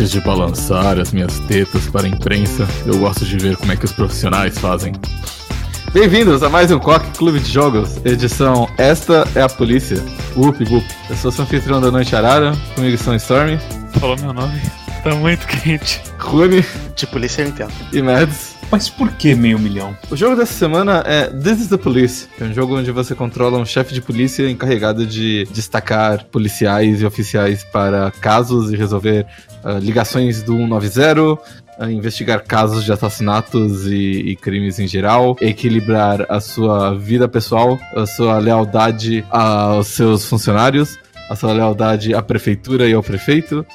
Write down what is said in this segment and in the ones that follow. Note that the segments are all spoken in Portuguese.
Antes de balançar as minhas tetas para a imprensa, eu gosto de ver como é que os profissionais fazem. Bem-vindos a mais um Coque Clube de Jogos, edição Esta é a Polícia. Whoop, whoop. Eu sou seu anfitrião da Noite Arara, comigo são Stormy. Falou meu nome. Tá muito quente. Rune. De polícia eu entendo. E Mads. Mas por que meio milhão? O jogo dessa semana é This is the Police, que é um jogo onde você controla um chefe de polícia encarregado de destacar policiais e oficiais para casos e resolver uh, ligações do 190, uh, investigar casos de assassinatos e, e, crimes em geral, equilibrar a sua vida pessoal, a sua lealdade aos seus funcionários, a sua lealdade à prefeitura e ao prefeito,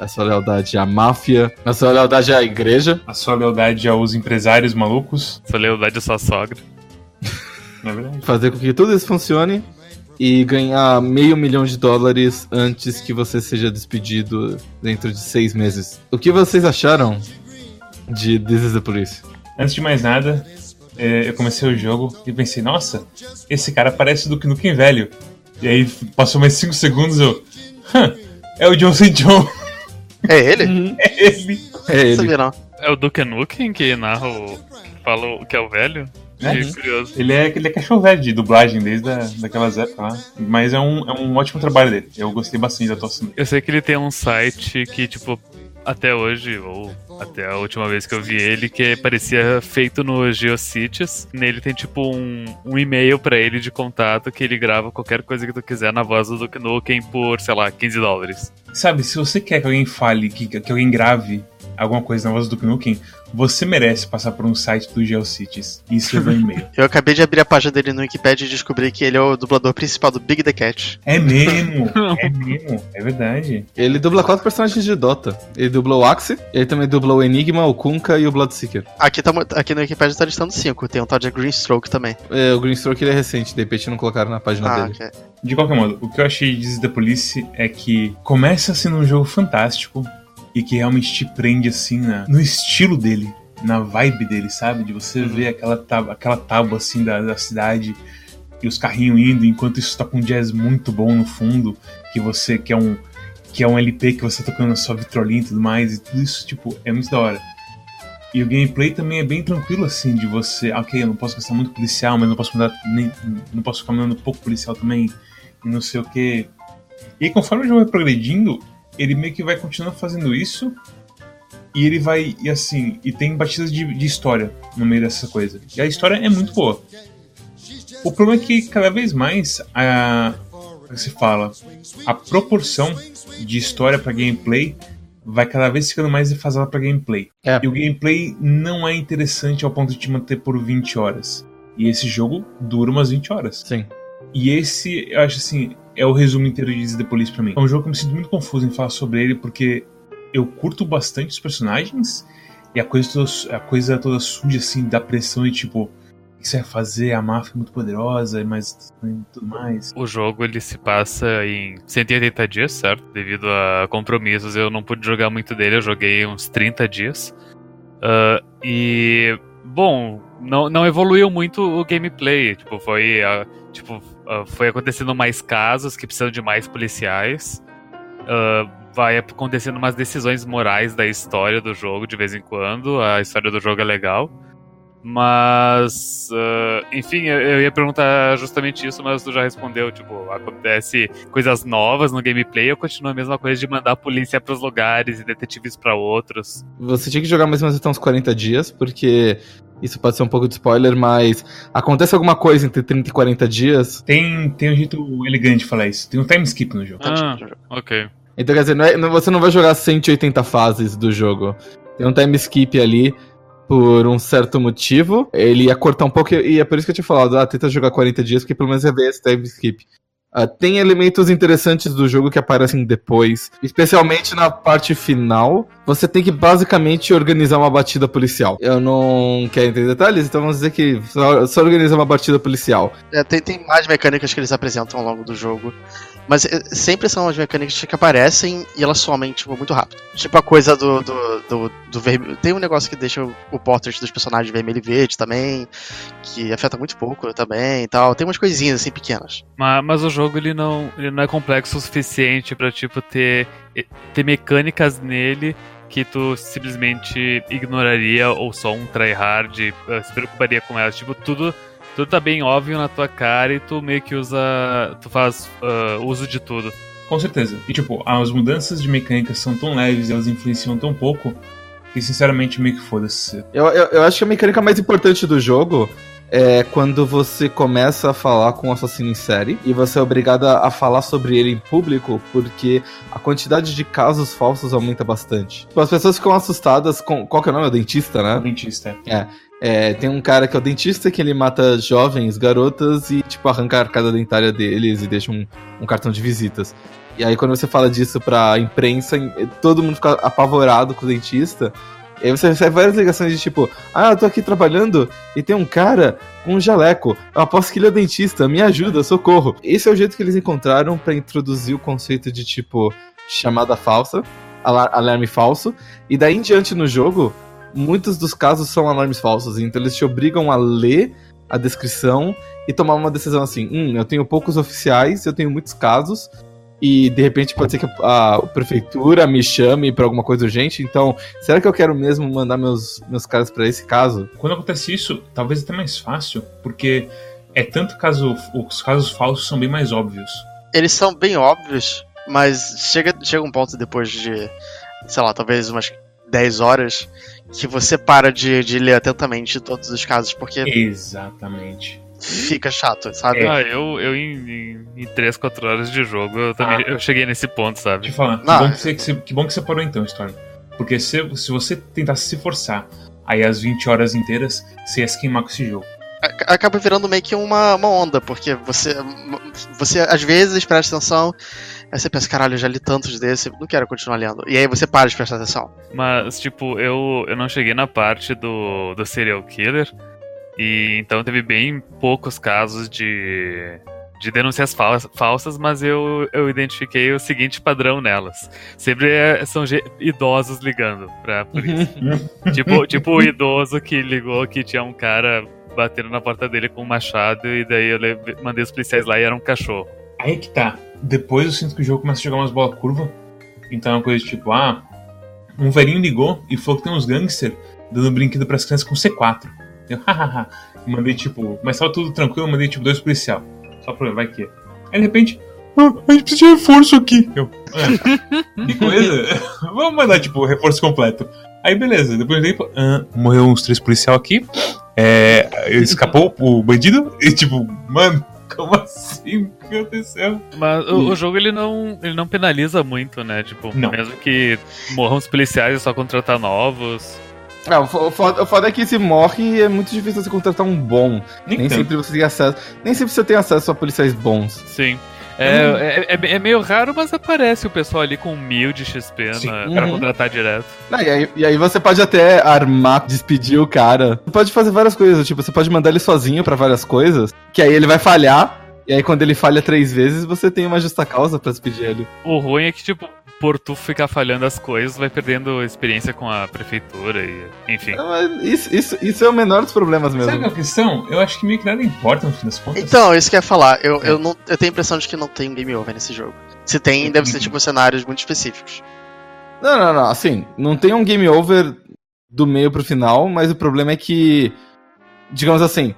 a sua lealdade à máfia, a sua lealdade à igreja, a sua lealdade aos empresários malucos, a sua lealdade à sua sogra. é verdade. Fazer com que tudo isso funcione e ganhar meio milhão de dólares antes que você seja despedido dentro de seis meses. O que vocês acharam de This is the Police? Antes de mais nada, é, eu comecei o jogo e pensei, nossa, esse cara parece do Nukem velho. E aí passou mais 5 segundos eu. é o John St. John. É ele? Uhum. É ele. É ele. Sabia, não. É o Duke Nukem que narra o. que fala o que é o velho? É, curioso. Ele é, ele é cachorro velho de dublagem desde a, daquelas épocas lá. Mas é um, é um ótimo trabalho dele. Eu gostei bastante da atuação dele. Eu sei que ele tem um site que, tipo, até hoje, ou até a última vez que eu vi ele, que parecia feito no GeoCities. Nele tem tipo um, um e-mail para ele de contato que ele grava qualquer coisa que tu quiser na voz do Duke Nukem por, sei lá, 15 dólares. Sabe, se você quer que alguém fale, que, que alguém grave alguma coisa na voz do Nukem, você merece passar por um site do GeoCities e escrever um e-mail. Eu acabei de abrir a página dele no Wikipedia e descobri que ele é o dublador principal do Big the Cat. É mesmo, é mesmo, é verdade. Ele dubla quatro personagens de Dota. Ele dublou o Axe, ele também dublou o Enigma, o Kunkka e o Bloodseeker. Aqui, tá, aqui no Wikipedia tá listando cinco, tem um tal de Greenstroke também. É, o Greenstroke ele é recente, de repente não colocaram na página ah, dele. Okay. De qualquer modo, o que eu achei de The Police é que começa sendo um jogo fantástico, e que realmente te prende assim na, no estilo dele na vibe dele, sabe? De você uhum. ver aquela tábua, aquela tábua assim da, da cidade e os carrinhos indo, enquanto isso toca um jazz muito bom no fundo, que você que é um que é um LP que você tá tocando na sua vitrolinha e tudo mais, e tudo isso, tipo, é muito da hora. E o gameplay também é bem tranquilo, assim, de você, ok, eu não posso gastar muito policial, mas não posso mandar nem, não posso ficar mandando pouco policial também, e não sei o que. E aí, conforme o jogo vai progredindo, ele meio que vai continuando fazendo isso, e ele vai, e assim, e tem batidas de, de história no meio dessa coisa. E a história é muito boa. O problema é que cada vez mais a. Como é se fala? A proporção de história para gameplay vai cada vez ficando mais defasada para gameplay. É. E o gameplay não é interessante ao ponto de te manter por 20 horas. E esse jogo dura umas 20 horas. Sim. E esse, eu acho assim, é o resumo inteiro de The Police pra mim. É um jogo que eu me sinto muito confuso em falar sobre ele, porque eu curto bastante os personagens e a coisa toda, a coisa toda suja, assim, da pressão e tipo, o que você vai fazer? A máfia é muito poderosa, mas tudo mais. O jogo ele se passa em 180 dias, certo? Devido a compromissos, eu não pude jogar muito dele, eu joguei uns 30 dias. Uh, e, bom, não, não evoluiu muito o gameplay. Tipo, foi, uh, tipo, uh, foi acontecendo mais casos que precisam de mais policiais. Uh, vai acontecendo umas decisões morais da história do jogo de vez em quando. A história do jogo é legal. Mas, uh, enfim, eu, eu, ia perguntar justamente isso, mas tu já respondeu. Tipo, acontece coisas novas no gameplay ou continua a mesma coisa de mandar a polícia para os lugares e detetives para outros? Você tinha que jogar mais ou menos uns 40 dias, porque isso pode ser um pouco de spoiler, mas acontece alguma coisa entre 30 e 40 dias? Tem, tem um jeito elegante de falar isso. Tem um time skip no jogo. Ah, ok. Então, quer dizer, não é, você não vai jogar 180 fases do jogo. Tem um time skip ali por um certo motivo. Ele ia cortar um pouco e é por isso que eu tinha falado, ah, tenta jogar 40 dias, porque pelo menos é ver esse time skip. Uh, tem elementos interessantes do jogo que aparecem depois, especialmente na parte final. Você tem que basicamente organizar uma batida policial. Eu não quero entender detalhes, então vamos dizer que só, só organizar uma batida policial. É, tem, tem mais mecânicas que eles apresentam ao longo do jogo Mas é, sempre são as mecânicas que aparecem e elas somem, tipo, muito rápido. Tipo a coisa do, do, do, do vermelho. Tem um negócio que deixa o, o portrait dos personagens vermelho e verde também, que afeta muito pouco também e tal. Tem umas coisinhas assim pequenas. Mas, mas o jogo ele não, ele não é complexo o suficiente pra, tipo, ter, ter mecânicas nele que tu simplesmente ignoraria ou só um tryhard uh, se preocuparia com elas. Tipo, tudo, tudo tá bem óbvio na tua cara e tu meio que usa. Tu faz uh, uso de tudo. Com certeza. E tipo, as mudanças de mecânica são tão leves e elas influenciam tão pouco que sinceramente meio que foda-se. Eu, eu, eu acho que a mecânica mais importante do jogo é quando você começa a falar com um assassino em série e você é obrigado a falar sobre ele em público porque a quantidade de casos falsos aumenta bastante. Tipo, as pessoas ficam assustadas com. Qual que é o nome? O dentista, né? O dentista. É. É, tem um cara que é o dentista que ele mata jovens, garotas e, tipo, arranca a arcada dentária deles e deixa um, um cartão de visitas. E aí, quando você fala disso pra imprensa, todo mundo fica apavorado com o dentista. E aí você recebe várias ligações de tipo, ah, eu tô aqui trabalhando e tem um cara com um jaleco. Eu aposto que ele é dentista, me ajuda, socorro. Esse é o jeito que eles encontraram para introduzir o conceito de tipo chamada falsa, alarme falso. E daí em diante no jogo, muitos dos casos são alarmes falsos. Então eles te obrigam a ler a descrição e tomar uma decisão assim: hum, eu tenho poucos oficiais, eu tenho muitos casos e de repente pode ser que a, a prefeitura me chame para alguma coisa urgente. Então, será que eu quero mesmo mandar meus, meus caras para esse caso? Quando acontece isso, talvez até mais fácil, porque é tanto caso. Os casos falsos são bem mais óbvios. Eles são bem óbvios, mas chega, chega um ponto depois de, sei lá, talvez umas 10 horas, que você para de, de ler atentamente todos os casos, porque. Exatamente fica chato, sabe? É. Ah, eu, eu em, em, em 3, 4 horas de jogo, eu também ah. eu cheguei nesse ponto, sabe? Te falar, que, bom que, você, que, você, que bom que você parou então, Storm. Porque se, se você tentasse se forçar aí as 20 horas inteiras, você ia se queimar com esse jogo. Acaba virando meio que uma, uma onda, porque você, você às vezes presta atenção, aí você pensa, caralho, eu já li tantos desses, não quero continuar lendo. E aí você para de prestar atenção. Mas, tipo, eu, eu não cheguei na parte do, do serial killer, e então teve bem poucos casos de, de denúncias falsas, mas eu, eu identifiquei o seguinte padrão nelas. Sempre é, são idosos ligando pra polícia. Tipo, tipo o idoso que ligou que tinha um cara batendo na porta dele com um machado e daí eu mandei os policiais lá e era um cachorro. Aí que tá. Depois eu sinto que o jogo começa a jogar umas bolas curva. Então é uma coisa tipo, ah, um velhinho ligou e falou que tem uns gangsters dando brinquedo pras crianças com C4. Eu, hahaha. mandei tipo, mas tava tudo tranquilo, mandei tipo dois policial. Só pra vai que. Aí de repente, ah, a gente precisa de reforço aqui. Eu, é, que coisa. Vamos mandar tipo reforço completo. Aí beleza, depois de tempo, ah, morreu uns três policial aqui. É, escapou o bandido e tipo, mano, como assim? O que aconteceu? Mas o, o, jogo ele não, ele não penaliza muito, né? Tipo, não. mesmo que morram os policiais é só contratar novos. É, o foda, o foda é que se morre é muito difícil você contratar um bom. Nem, nem sempre você tem acesso. Nem sempre você tem acesso a policiais bons. Sim. É, é, é, é, meio raro, mas aparece o pessoal ali com mil de XP na, uhum. pra contratar direto. Não, e, aí, e, aí, você pode até armar, despedir o cara. Você pode fazer várias coisas, tipo, você pode mandar ele sozinho para várias coisas, que aí ele vai falhar, e aí quando ele falha três vezes, você tem uma justa causa para despedir ele. O ruim é que, tipo, por tu ficar falhando as coisas, vai perdendo experiência com a prefeitura e. Enfim. Não, isso, isso, isso é o menor dos problemas mesmo. Sabe a questão? Eu acho que meio que nada importa no fim das contas. Então, isso que eu ia falar. Eu, é. eu, não, eu tenho a impressão de que não tem um game over nesse jogo. Se tem, deve ser tipo cenários muito específicos. Não, não, não. Assim, não tem um game over do meio pro final, mas o problema é que. Digamos assim.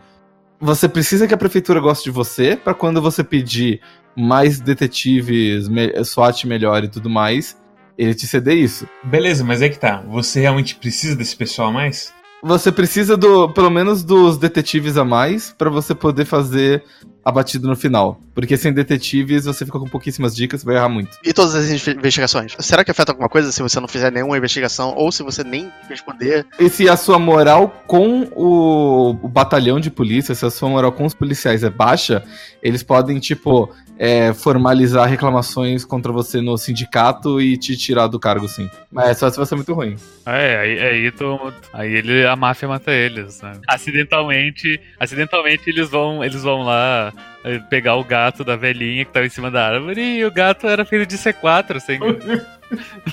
Você precisa que a prefeitura goste de você para quando você pedir mais detetives, me SWAT melhor e tudo mais, ele te ceder isso. Beleza, mas é que tá. Você realmente precisa desse pessoal a mais? Você precisa do, pelo menos dos detetives a mais para você poder fazer abatido no final. Porque sem detetives você fica com pouquíssimas dicas, vai errar muito. E todas as investigações? Será que afeta alguma coisa se você não fizer nenhuma investigação ou se você nem responder? E se a sua moral com o, o batalhão de polícia, se a sua moral com os policiais é baixa, eles podem, tipo, é, formalizar reclamações contra você no sindicato e te tirar do cargo, sim. Mas é só se você é muito ruim. É, aí, aí, tu, aí ele, a máfia mata eles, né? Acidentalmente, acidentalmente eles vão, eles vão lá pra eh, pegar o gato da velhinha que tava em cima da árvore e o gato era filho de C4, sem.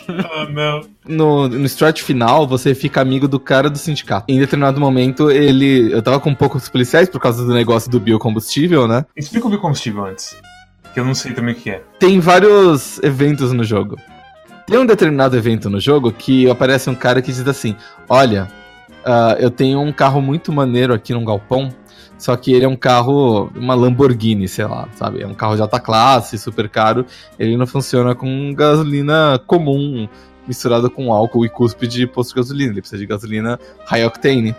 Ah, não. No, no strat final, você fica amigo do cara do sindicato. Em determinado momento, ele. Eu tava com poucos policiais por causa do negócio do biocombustível, né? Explica o biocombustível antes. Que eu não sei também o que é. Tem vários eventos no jogo. Tem um determinado evento no jogo que aparece um cara que diz assim: Olha, ah, eu tenho um carro muito maneiro aqui num galpão. Só que ele é um carro, uma Lamborghini, sei lá, sabe? É um carro de alta classe, super caro. Ele não funciona com gasolina comum, misturada com álcool e cuspe de posto de gasolina. Ele precisa de gasolina high octane.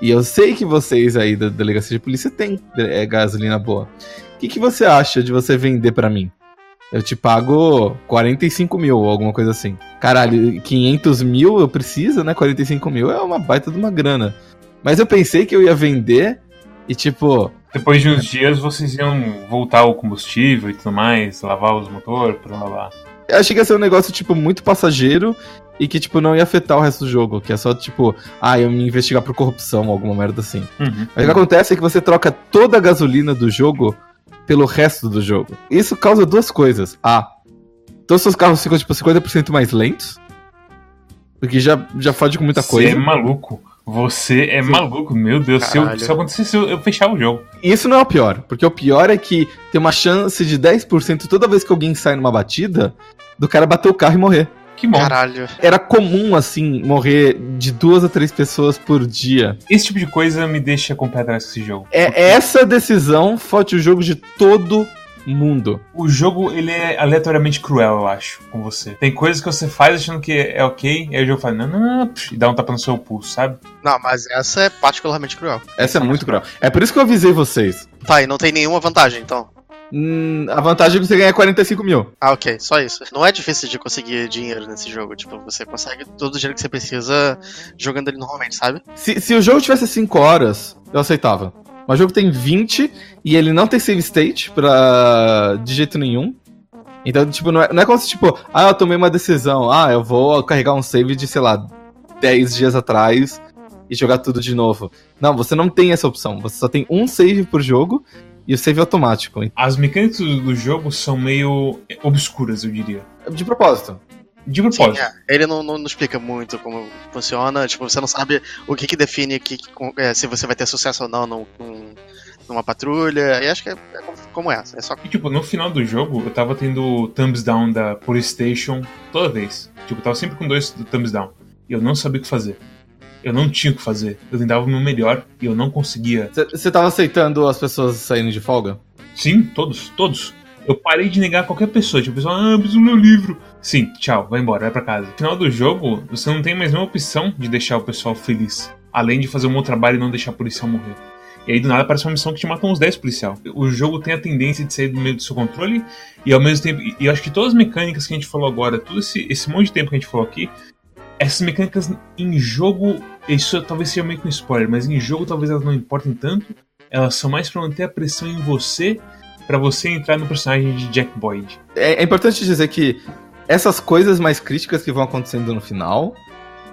E eu sei que vocês aí da delegacia de polícia têm é, gasolina boa. O que, que você acha de você vender pra mim? Eu te pago 45 mil ou alguma coisa assim. Caralho, 500 mil eu preciso, né? 45 mil é uma baita de uma grana. Mas eu pensei que eu ia vender e tipo, Depois de uns dias vocês iam voltar o combustível e tudo mais, lavar os motores, pra lavar. eu achei que ia ser um negócio, tipo, muito passageiro e que, tipo, não ia afetar o resto do jogo. Que é só, tipo, ah, eu me investigar por corrupção, alguma merda assim. Uhum. Mas o que acontece é que você troca toda a gasolina do jogo pelo resto do jogo. Isso causa duas coisas. A. Todos os seus carros ficam, tipo, 50% mais lentos. Porque já, já fode com muita Você coisa. é maluco. Você é Sim. maluco, meu Deus. Se, eu, se eu acontecesse, eu, eu fechava o jogo. E isso não é o pior. Porque o pior é que tem uma chance de 10% toda vez que alguém sai numa batida, do cara bater o carro e morrer. Que bom. Caralho. Era comum, assim, morrer de duas a três pessoas por dia. Esse tipo de coisa me deixa com o pé atrás com esse jogo. É essa decisão fode o jogo de todo mundo. O jogo, ele é aleatoriamente cruel, eu acho, com você. Tem coisas que você faz achando que é ok, e aí o jogo fala, não, não, não, e dá um tapa no seu pulso, sabe? Não, mas essa é particularmente cruel. Essa é muito cruel. É por isso que eu avisei vocês. Tá, e não tem nenhuma vantagem, então. Hum, a vantagem é que você ganha 45 mil. Ah, ok, só isso. Não é difícil de conseguir dinheiro nesse jogo. Tipo, você consegue todo o dinheiro que você precisa jogando ele normalmente, sabe? Se, se o jogo tivesse 5 horas, eu aceitava. Mas o jogo tem 20 e ele não tem save state pra... de jeito nenhum. Então, tipo, não é, não é como se, tipo, ah, eu tomei uma decisão, ah, eu vou carregar um save de, sei lá, 10 dias atrás e jogar tudo de novo. Não, você não tem essa opção. Você só tem um save por jogo e o save é automático. As mecânicas do, do jogo são meio obscuras, eu diria. De propósito. De Sim, propósito. é. Ele não, não, não explica muito como funciona. Tipo, você não sabe o que, que define que, é, se você vai ter sucesso ou não num, num- numa patrulha. E acho que é, é como- como essa. É só E, tipo, no final do jogo, eu tava tendo thumbs down da Police Station toda vez. Tipo, eu tava sempre com dois thumbs down. E eu não sabia o que fazer. Eu não tinha o que fazer. Eu tentava o meu melhor e eu não conseguia. Você tava aceitando as pessoas saindo de folga? Sim, todos, todos. Eu parei de negar qualquer pessoa. Tipo, pessoal, ah, preciso ler o livro. Sim, tchau, vai embora, vai pra casa. No final do jogo, você não tem mais nenhuma opção de deixar o pessoal feliz. Além de fazer um bom trabalho e não deixar o policial morrer. E aí do nada aparece uma missão que te mata uns 10 policial. O jogo tem a tendência de sair do meio do seu controle e ao mesmo tempo. E eu acho que todas as mecânicas que a gente falou agora, todo esse, esse monte de tempo que a gente falou aqui, essas mecânicas em jogo. Isso talvez seja meio que um spoiler, mas em jogo talvez elas não importem tanto. Elas são mais pra manter a pressão em você pra você entrar no personagem de Jack Boyd. É, é importante dizer que essas coisas mais críticas que vão acontecendo no final,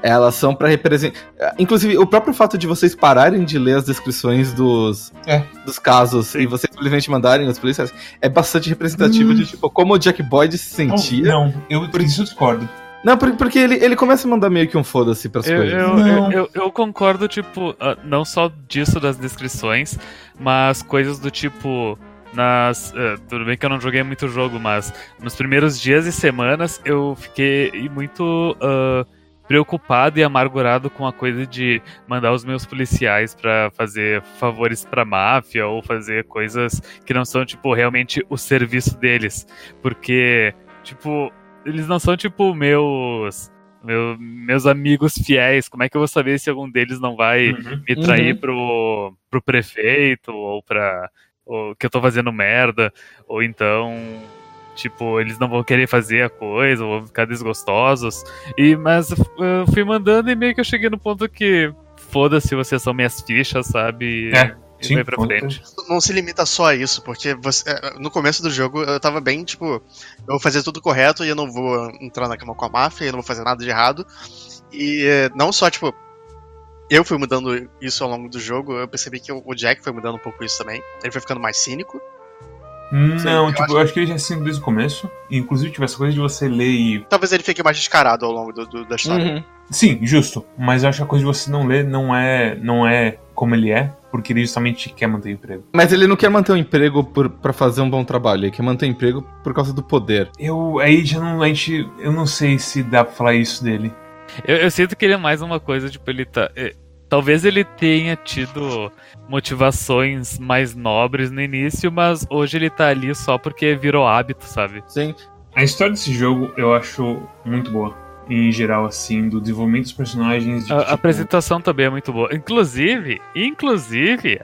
elas são pra representar. Inclusive, o próprio fato de vocês pararem de ler as descrições dos, É. dos casos Sim. e vocês simplesmente mandarem os policiais é bastante representativo Hum. de tipo como o Jack Boyd se sentia. Não, eu por isso eu discordo. Não, por- porque ele, ele começa a mandar meio que um foda-se pras Eu, coisas. eu, Não. eu, eu- eu concordo, tipo, ah, não só disso das descrições, mas coisas do tipo. Nas. eh, tudo bem que eu não joguei muito jogo, mas nos primeiros dias e semanas eu fiquei muito ah, preocupado e amargurado com a coisa de mandar os meus policiais pra fazer favores pra máfia ou fazer coisas que não são, tipo, realmente o serviço deles. Porque, tipo, eles não são, tipo, meus meu- meus amigos fiéis, como é que eu vou saber se algum deles não vai Uhum. me trair Uhum. pro, pro prefeito ou pra. Ou que eu tô fazendo merda, ou então. Tipo, eles não vão querer fazer a coisa, ou vão ficar desgostosos. E, mas eu fui mandando e meio que eu cheguei no ponto que. Foda-se, vocês são minhas fichas, sabe? E, É, e sim, vai pra frente. não se limita só a isso, porque você- é, no começo do jogo eu tava bem, tipo, eu vou fazer tudo correto e eu não vou entrar na cama com a máfia, eu não vou fazer nada de errado. E é, não só, tipo, eu fui mudando isso ao longo do jogo, eu percebi que o Jack foi mudando um pouco isso também. Ele foi ficando mais cínico. Não, eu tipo, acho- eu acho que ele já é assim desde o começo. Inclusive, tipo, essa coisa de você ler e. Talvez ele fique mais descarado ao longo do- do- da história. Uhum. Sim, justo. Mas eu acho que a coisa de você não ler não é, não é como ele é, porque ele justamente quer manter o emprego. Mas ele não quer manter o emprego por, pra fazer um bom trabalho, ele quer manter o emprego por causa do poder. Eu aí já não. A gente. Eu não sei se dá pra falar isso dele. Eu, eu sinto que ele é mais uma coisa, tipo, ele tá. Talvez ele tenha tido motivações mais nobres no início, mas hoje ele tá ali só porque virou hábito, sabe? Sim. A história desse jogo eu acho muito boa. Em geral, assim, do desenvolvimento dos personagens. De, A, a tipo, apresentação também é muito boa. Inclusive, inclusive,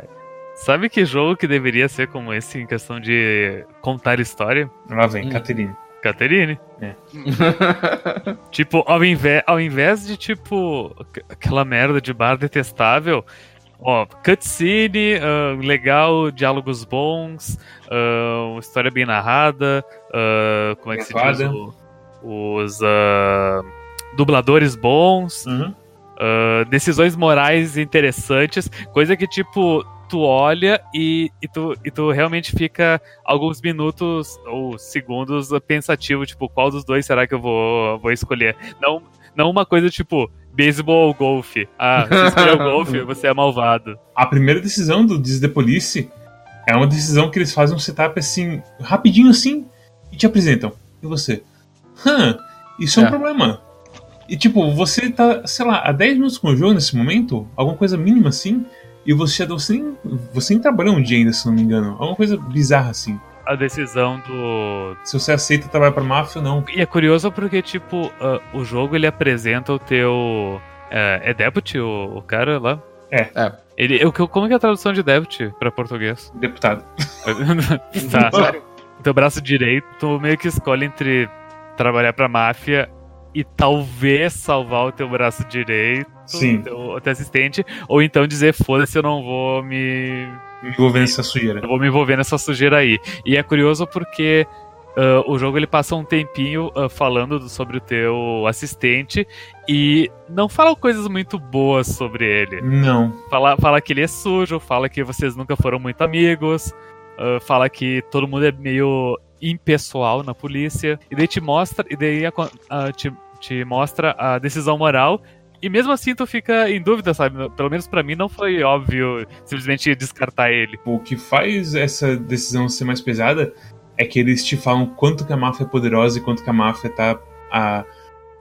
sabe que jogo que deveria ser como esse em questão de contar história? Lá vem, Hum. Caterine. Caterine. É. Tipo, ao invés, ao invés de, tipo, aqu- aquela merda de bar detestável, ó, cutscene, ah, legal, diálogos bons, uma história bem narrada, ah, como é que se diz? O- Os dubladores bons, Uhum. decisões morais interessantes, coisa que, tipo, tu olha e, e, tu, e tu realmente fica alguns minutos ou segundos pensativo, tipo, qual dos dois será que eu vou, vou escolher? Não, não uma coisa tipo, beisebol ou golfe. Ah, se escolher o golfe, você é malvado. A primeira decisão do is the Police é uma decisão que eles fazem um setup assim, rapidinho assim, e te apresentam. E você? Hã, isso é, um É. problema. E tipo, você tá, sei lá, há 10 minutos com o jogo nesse momento, alguma coisa mínima assim, e você já você nem, você nem trabalhou um dia ainda, se não me engano. Alguma coisa bizarra assim. A decisão do. Se você aceita trabalhar pra máfia ou não. E é curioso porque, tipo, ah, o jogo ele apresenta o teu. É, é Deputy, o, o cara lá? É. É. Ele, o que- como que é a tradução de Deputy pra português? Deputado. tá. Sério? teu braço direito, tu meio que escolhe entre trabalhar pra máfia e talvez salvar o teu braço direito, Sim. o teu, teu assistente, ou então dizer, foda-se, eu não vou me. Me envolvendo nessa sujeira. Eu vou me envolver nessa sujeira aí. E é curioso porque ah, o jogo ele passa um tempinho ah, falando do- sobre o teu assistente e não fala coisas muito boas sobre ele. Não. Fala, fala que ele é sujo, fala que vocês nunca foram muito amigos, ah, fala que todo mundo é meio impessoal na polícia, e daí te mostra, e daí a ah, te, te mostra a decisão moral. E mesmo assim tu fica em dúvida, sabe? Pelo menos pra mim não foi óbvio simplesmente descartar ele. O que faz essa decisão ser mais pesada é que eles te falam quanto que a máfia é poderosa e quanto que a máfia tá. A,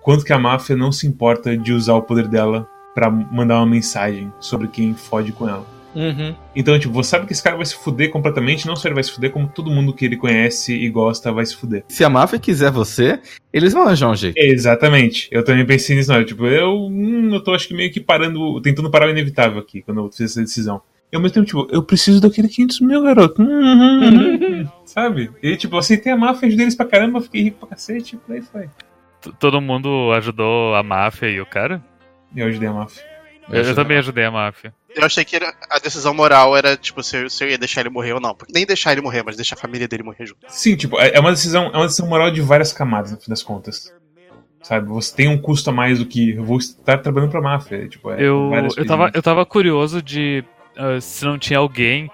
quanto que a máfia não se importa de usar o poder dela pra mandar uma mensagem sobre quem fode com ela. Uhum. Então, tipo, você sabe que esse cara vai se fuder completamente, não só ele vai se fuder, como todo mundo que ele conhece e gosta vai se fuder. Se a máfia quiser você, eles vão arranjar um jeito. Exatamente. Eu também pensei nisso, não. Tipo, eu, hum, eu tô acho que meio que parando, tentando parar o inevitável aqui, quando eu fiz essa decisão. E ao mesmo tempo, tipo, eu preciso daquele 500 mil, garoto. Uhum. Sabe? E tipo, eu aceitei a máfia, ajudei eles pra caramba, fiquei rico pra cacete, tipo, daí foi. Todo mundo ajudou a máfia e o cara? Eu ajudei a máfia. Eu, eu também ajudei a máfia. Eu achei que era- a decisão moral era, tipo, se eu, se eu ia deixar ele morrer ou não. Porque Nem deixar ele morrer, mas deixar a família dele morrer junto. Sim, tipo, é é uma decisão, é uma decisão moral de várias camadas, no fim das contas. Sabe? Você tem um custo a mais do que eu vou estar trabalhando pra máfia. Tipo, é Eu, eu, tava, eu tava curioso de ah, se não tinha alguém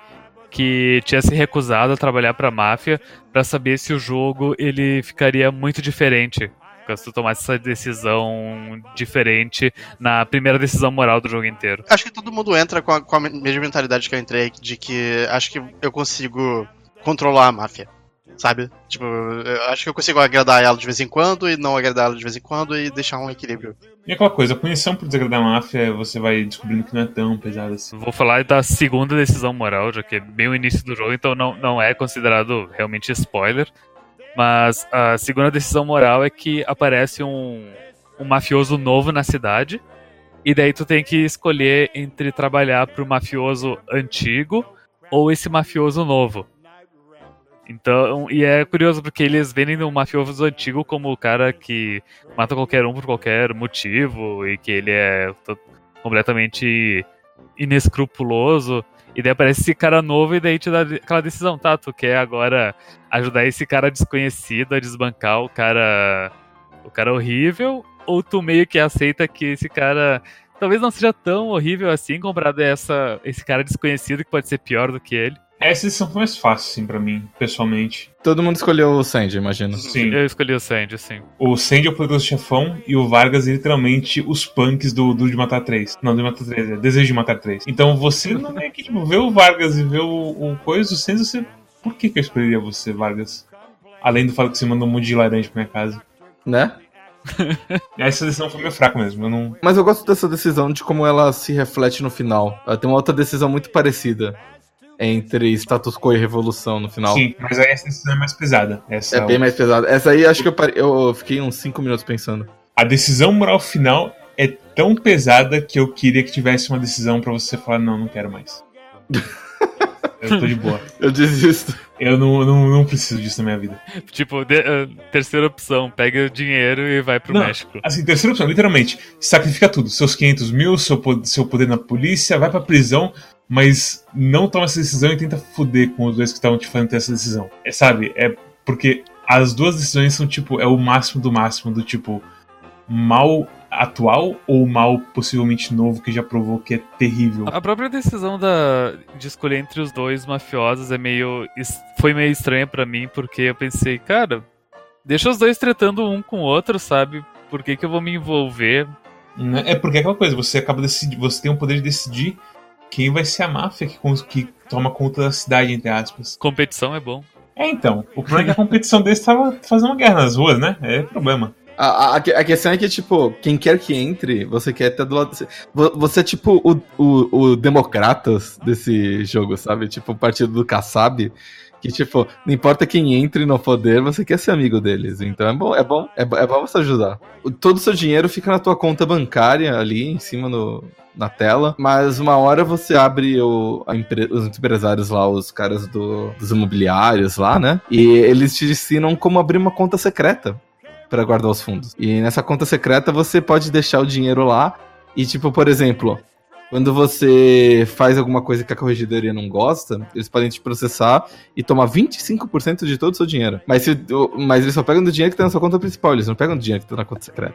que tinha se recusado a trabalhar pra máfia pra saber se o jogo ele ficaria muito diferente caso tu tomasse essa decisão diferente na primeira decisão moral do jogo inteiro. Acho que todo mundo entra com a, com a mesma mentalidade que eu entrei, de que acho que eu consigo controlar a máfia. Sabe? Tipo, eu acho que eu consigo agradar ela de vez em quando e não agradar ela de vez em quando e deixar um equilíbrio. E aquela coisa, a punição por desagradar a máfia, você vai descobrindo que não é tão pesada assim. Vou falar da segunda decisão moral, já que é bem o início do jogo, então não, não é considerado realmente spoiler. Mas a segunda decisão moral é que aparece um, um mafioso novo na cidade. E daí tu tem que escolher entre trabalhar pro mafioso antigo ou esse mafioso novo. Então, e é curioso porque eles vendem o mafioso antigo como o cara que mata qualquer um por qualquer motivo e que ele é completamente inescrupuloso. E daí aparece esse cara novo e daí te dá aquela decisão, tá? Tu quer agora ajudar esse cara desconhecido a desbancar o cara. o cara horrível, ou tu meio que aceita que esse cara talvez não seja tão horrível assim comparado a essa, esse cara desconhecido que pode ser pior do que ele. Essa edição foi mais fácil, assim, pra mim, pessoalmente. Todo mundo escolheu o Sandy, imagino. Sim. Eu escolhi o Sandy, assim. O Sandy é o poderoso chefão e o Vargas é literalmente os punks do, do de Matar 3. Não, de Matar 3, é Desejo de Matar 3. Então você não é que, tipo, vê o Vargas e vê o, o coisa, o Sandy, você. Por que, que eu escolheria você, Vargas? Além do fato que você mandou um monte de laranja pra minha casa. Né? Essa decisão foi meio fraca mesmo. Eu não. Mas eu gosto dessa decisão de como ela se reflete no final. Ela tem uma outra decisão muito parecida entre status quo e revolução no final. Sim, mas aí essa decisão é mais pesada. Essa É bem mais pesada. Essa aí acho que eu, parei, eu fiquei uns 5 minutos pensando. A decisão moral final é tão pesada que eu queria que tivesse uma decisão pra você falar, não, não quero mais. eu tô de boa. Eu desisto. Eu não, não, não preciso disso na minha vida. Tipo, de- ah, terceira opção, pega o dinheiro e vai pro Não. México. Assim, terceira opção, literalmente, sacrifica tudo. Seus 500 mil, seu, seu poder na polícia, vai pra prisão, mas não toma essa decisão e tenta foder com os dois que estavam te fazendo ter essa decisão. É, sabe? É porque as duas decisões são, tipo, é o máximo do máximo, do tipo, mal atual ou mal possivelmente novo que já provou que é terrível. A própria decisão da, de escolher entre os dois mafiosos é meio. foi meio estranha pra mim, porque eu pensei, cara, deixa os dois tretando um com o outro, sabe? Por que, que eu vou me envolver? Né? É porque é aquela coisa, você acaba decidindo, você tem o poder de decidir quem vai ser a máfia que, que toma conta da cidade, entre aspas. Competição é bom. É, então. O problema é que a competição desse tava fazendo uma guerra nas ruas, né? É problema. A, a, a questão é que, tipo, quem quer que entre, você quer estar do lado. Vo- Você é tipo o, o, o Democratas desse jogo, sabe? Tipo, o partido do Kassab. Que, tipo, não importa quem entre no poder, você quer ser amigo deles. Então é bom, é bom, é, é bom você ajudar. Todo o seu dinheiro fica na tua conta bancária ali em cima no, na tela. Mas uma hora você abre o, empre- os empresários lá, os caras do, dos imobiliários lá, né? E eles te ensinam como abrir uma conta secreta para guardar os fundos. E nessa conta secreta você pode deixar o dinheiro lá e tipo, por exemplo, quando você faz alguma coisa que a corregedoria não gosta, eles podem te processar e tomar 25% de todo o seu dinheiro. Mas, se, mas eles só pegam do dinheiro que tá na sua conta principal, eles não pegam do dinheiro que tá na conta secreta.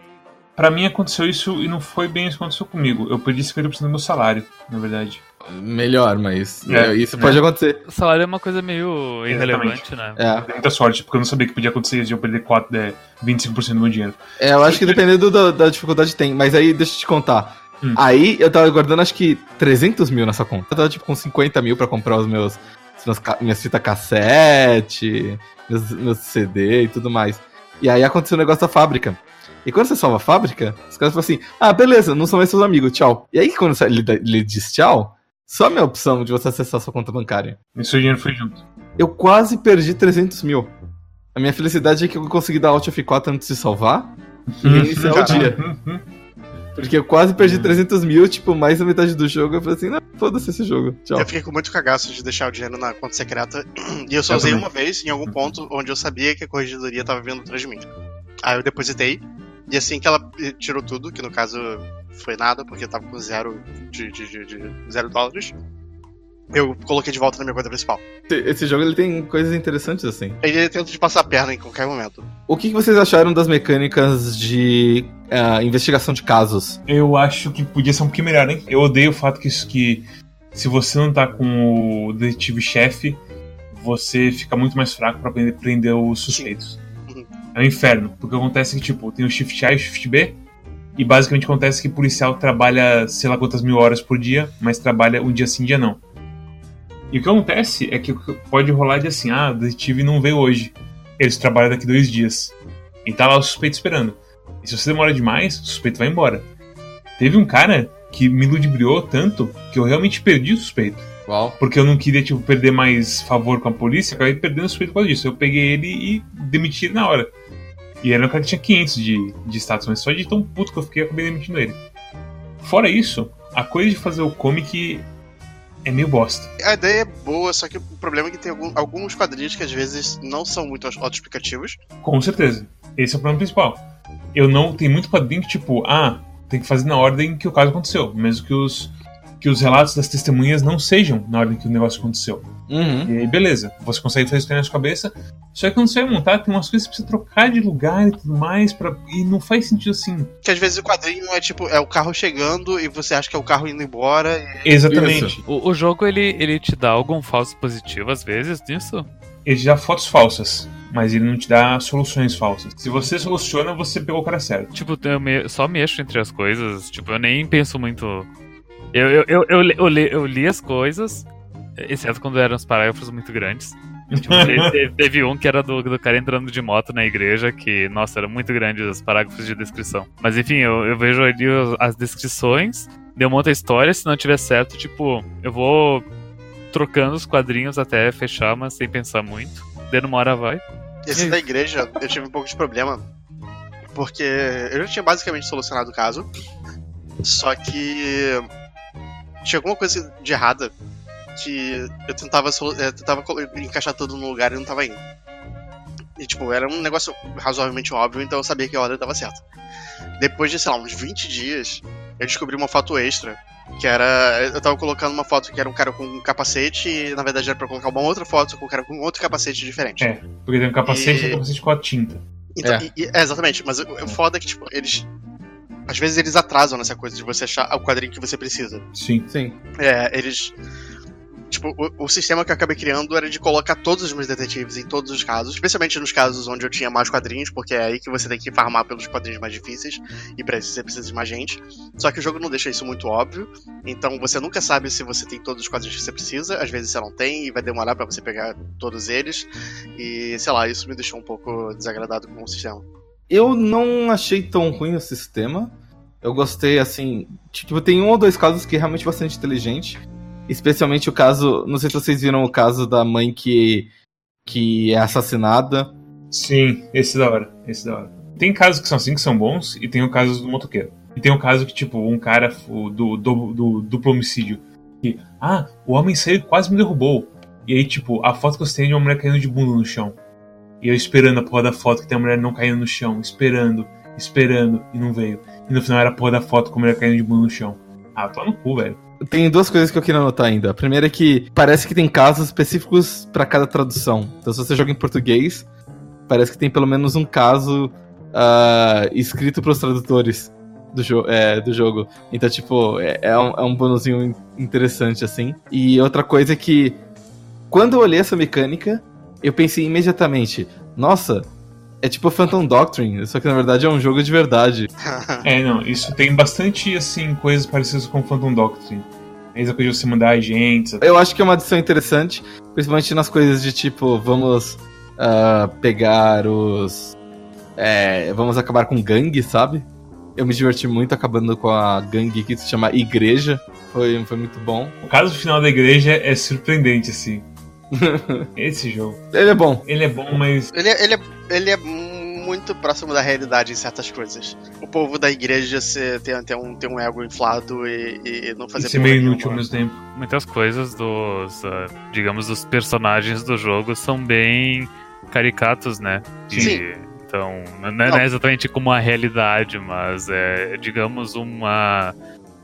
Pra mim aconteceu isso e não foi bem isso que aconteceu comigo. Eu perdi 50% do meu salário, na verdade. Melhor, mas É, é, isso é. pode acontecer. O salário é uma coisa meio irrelevante, né? É. Dei muita sorte, porque eu não sabia que podia acontecer isso de eu perder 4, é, 25% do meu dinheiro. É, eu acho que dependendo da, da dificuldade tem. Mas aí, deixa eu te contar. Hum. Aí, eu tava guardando acho que 300 mil nessa conta. Eu tava tipo com 50 mil pra comprar os meus, ca- minhas fitas cassete, meus, meus CD e tudo mais. E aí aconteceu o negócio da fábrica. E quando você salva a fábrica, os caras falam assim: ah, beleza, não são mais seus amigos, tchau. E aí, quando você- ele, ele diz tchau, some a opção de você acessar sua conta bancária. E seu dinheiro foi junto. Eu quase perdi 300 mil. A minha felicidade é que eu consegui dar Alt F4 antes de salvar e reiniciar o dia. Porque eu quase perdi 300 mil, tipo, mais da metade do jogo. Eu falei assim, não, foda-se esse jogo. Tchau. Eu fiquei com muito cagaço de deixar o dinheiro na conta secreta. E eu só Eu usei também. uma vez, em algum ponto, onde eu sabia que a corregedoria tava vindo atrás de mim. Aí eu depositei. E assim que ela eh, tirou tudo, que no caso foi nada, porque eu tava com zero de, de, de- de zero dólares, eu coloquei de volta na minha conta principal. Esse, jogo ele tem coisas interessantes assim. Ele tenta te passar a perna em qualquer momento. O que, que vocês acharam das mecânicas de ah, investigação de casos? Eu acho que podia ser um pouquinho melhor, hein? Eu odeio o fato que, isso- que se você não tá com o detetive-chefe, você fica muito mais fraco pra prender, prender os suspeitos. Uhum. É um inferno, porque acontece que, tipo, tem o Shift A e o Shift B, e basicamente acontece que o policial trabalha sei lá quantas mil horas por dia, mas trabalha um dia sim, um dia não. E o que acontece é que pode rolar de assim, ah, o detetive não veio hoje, eles trabalham daqui dois dias. E tá lá o suspeito esperando. E se você demora demais, o suspeito vai embora. Teve um cara que me ludibriou tanto que eu realmente perdi o suspeito. Uau. Porque eu não queria, tipo, perder mais favor com a polícia, acabei perdendo o suspeito por causa disso. Eu peguei ele e demiti ele na hora. E era um cara que tinha 500 de, de status, mas só de tão puto que eu fiquei, eu acabei demitindo ele. Fora isso, a coisa de fazer o comic é meio bosta. A ideia é boa, só que o problema é que tem alguns quadrinhos que às vezes não são muito autoexplicativos. Com certeza. Esse é o problema principal. Eu não. Tem muito quadrinho que, tipo, ah, tem que fazer na ordem que o caso aconteceu. Mesmo que os, que os relatos das testemunhas não sejam na ordem que o negócio aconteceu. Uhum. E aí, beleza, você consegue fazer isso na sua cabeça. Só que quando você vai montar, tem umas coisas que você precisa trocar de lugar e tudo mais, pra... e não faz sentido assim. Que às vezes o quadrinho é tipo, é o carro chegando e você acha que é o carro indo embora. E... Exatamente. O, o jogo ele, ele te dá algum falso positivo às vezes nisso? Ele te dá fotos falsas, mas ele não te dá soluções falsas. Se você soluciona, você pegou o cara certo. Tipo, eu me- só mexo entre as coisas, tipo, eu nem penso muito. Eu, eu, eu, eu, li- eu li, eu li as coisas, exceto quando eram os parágrafos muito grandes. Tipo, te- te- teve um que era do, do cara entrando de moto na igreja, que, nossa, era muito grande os parágrafos de descrição. Mas enfim, eu, eu vejo ali as descrições, deu monta história, se não tiver certo, tipo, eu vou trocando os quadrinhos até fechar, mas sem pensar muito. Dando uma hora vai. Esse da igreja, eu tive um pouco de problema. Porque eu já tinha basicamente solucionado o caso. Só que. Tinha alguma coisa de errada. Que eu tentava, eu tentava colo- encaixar tudo no lugar e não tava indo. E, tipo, era um negócio razoavelmente óbvio, então eu sabia que a ordem tava certa. Depois de, sei lá, uns 20 dias, eu descobri uma foto extra. Que era. Eu tava colocando uma foto que era um cara com um capacete, e na verdade era pra colocar uma outra foto com um cara com outro capacete diferente. É, porque tem um capacete e E- um capacete com a tinta. Então, É. e- e- é, exatamente, mas o, o foda é que, tipo, eles. Às vezes eles atrasam nessa coisa de você achar o quadrinho que você precisa. Sim. Sim. É, eles. Tipo, o, o sistema que eu acabei criando era de colocar todos os meus detetives em todos os casos, especialmente nos casos onde eu tinha mais quadrinhos, porque é aí que você tem que farmar pelos quadrinhos mais difíceis, e pra isso você precisa de mais gente. Só que o jogo não deixa isso muito óbvio, então você nunca sabe se você tem todos os quadrinhos que você precisa, às vezes você não tem, e vai demorar pra você pegar todos eles, e sei lá, isso me deixou um pouco desagradado com o sistema. Eu não achei tão ruim o sistema. Eu gostei, assim. Tipo, tem um ou dois casos que é realmente bastante inteligente. Especialmente o caso. Não sei se vocês viram o caso da mãe que. que é assassinada. Sim, esse da hora. Esse da hora. Tem casos que são assim, que são bons, e tem o caso do motoqueiro. E tem o caso que, tipo, um cara o do, do, do duplo homicídio. Que, ah, o homem saiu quase me derrubou. E aí, tipo, a foto que tenho é de uma mulher caindo de bunda no chão. E eu esperando a porra da foto que tem a mulher não caindo no chão, esperando, esperando, e não veio. E no final era a porra da foto com a mulher caindo de bunda no chão. Ah, tô no cu, velho. Tem duas coisas que eu queria anotar ainda. A primeira é que parece que tem casos específicos pra cada tradução. Então, se você joga em português, parece que tem pelo menos um caso ah, escrito pros tradutores do, jo é, do jogo. Então, tipo, é, é um, é um bonuzinho in- interessante, assim. E outra coisa é que, quando eu olhei essa mecânica, eu pensei imediatamente: nossa, é tipo Phantom Doctrine, só que na verdade é um jogo de verdade. É, não, isso tem bastante, assim, coisas parecidas com Phantom Doctrine. Coisa de você mandar agentes. Eu acho que é uma adição interessante, principalmente nas coisas de tipo, vamos ah, pegar os. é, vamos acabar com gangue, sabe? Eu me diverti muito acabando com a gangue que se chama Igreja. Foi, foi muito bom. O caso final da igreja é surpreendente, assim. Esse jogo. Ele é bom. Ele é bom, mas. Ele, é- ele, é, ele é muito próximo da realidade em certas coisas. O povo da igreja se, tem, tem, um, tem um ego inflado e, e não fazer Isso é meio inútil ao mesmo tempo. Muitas coisas dos, ah, digamos, dos personagens do jogo são bem caricatos, né? E- Sim. Então, não é, não Não. é exatamente como a realidade, mas é, digamos, uma.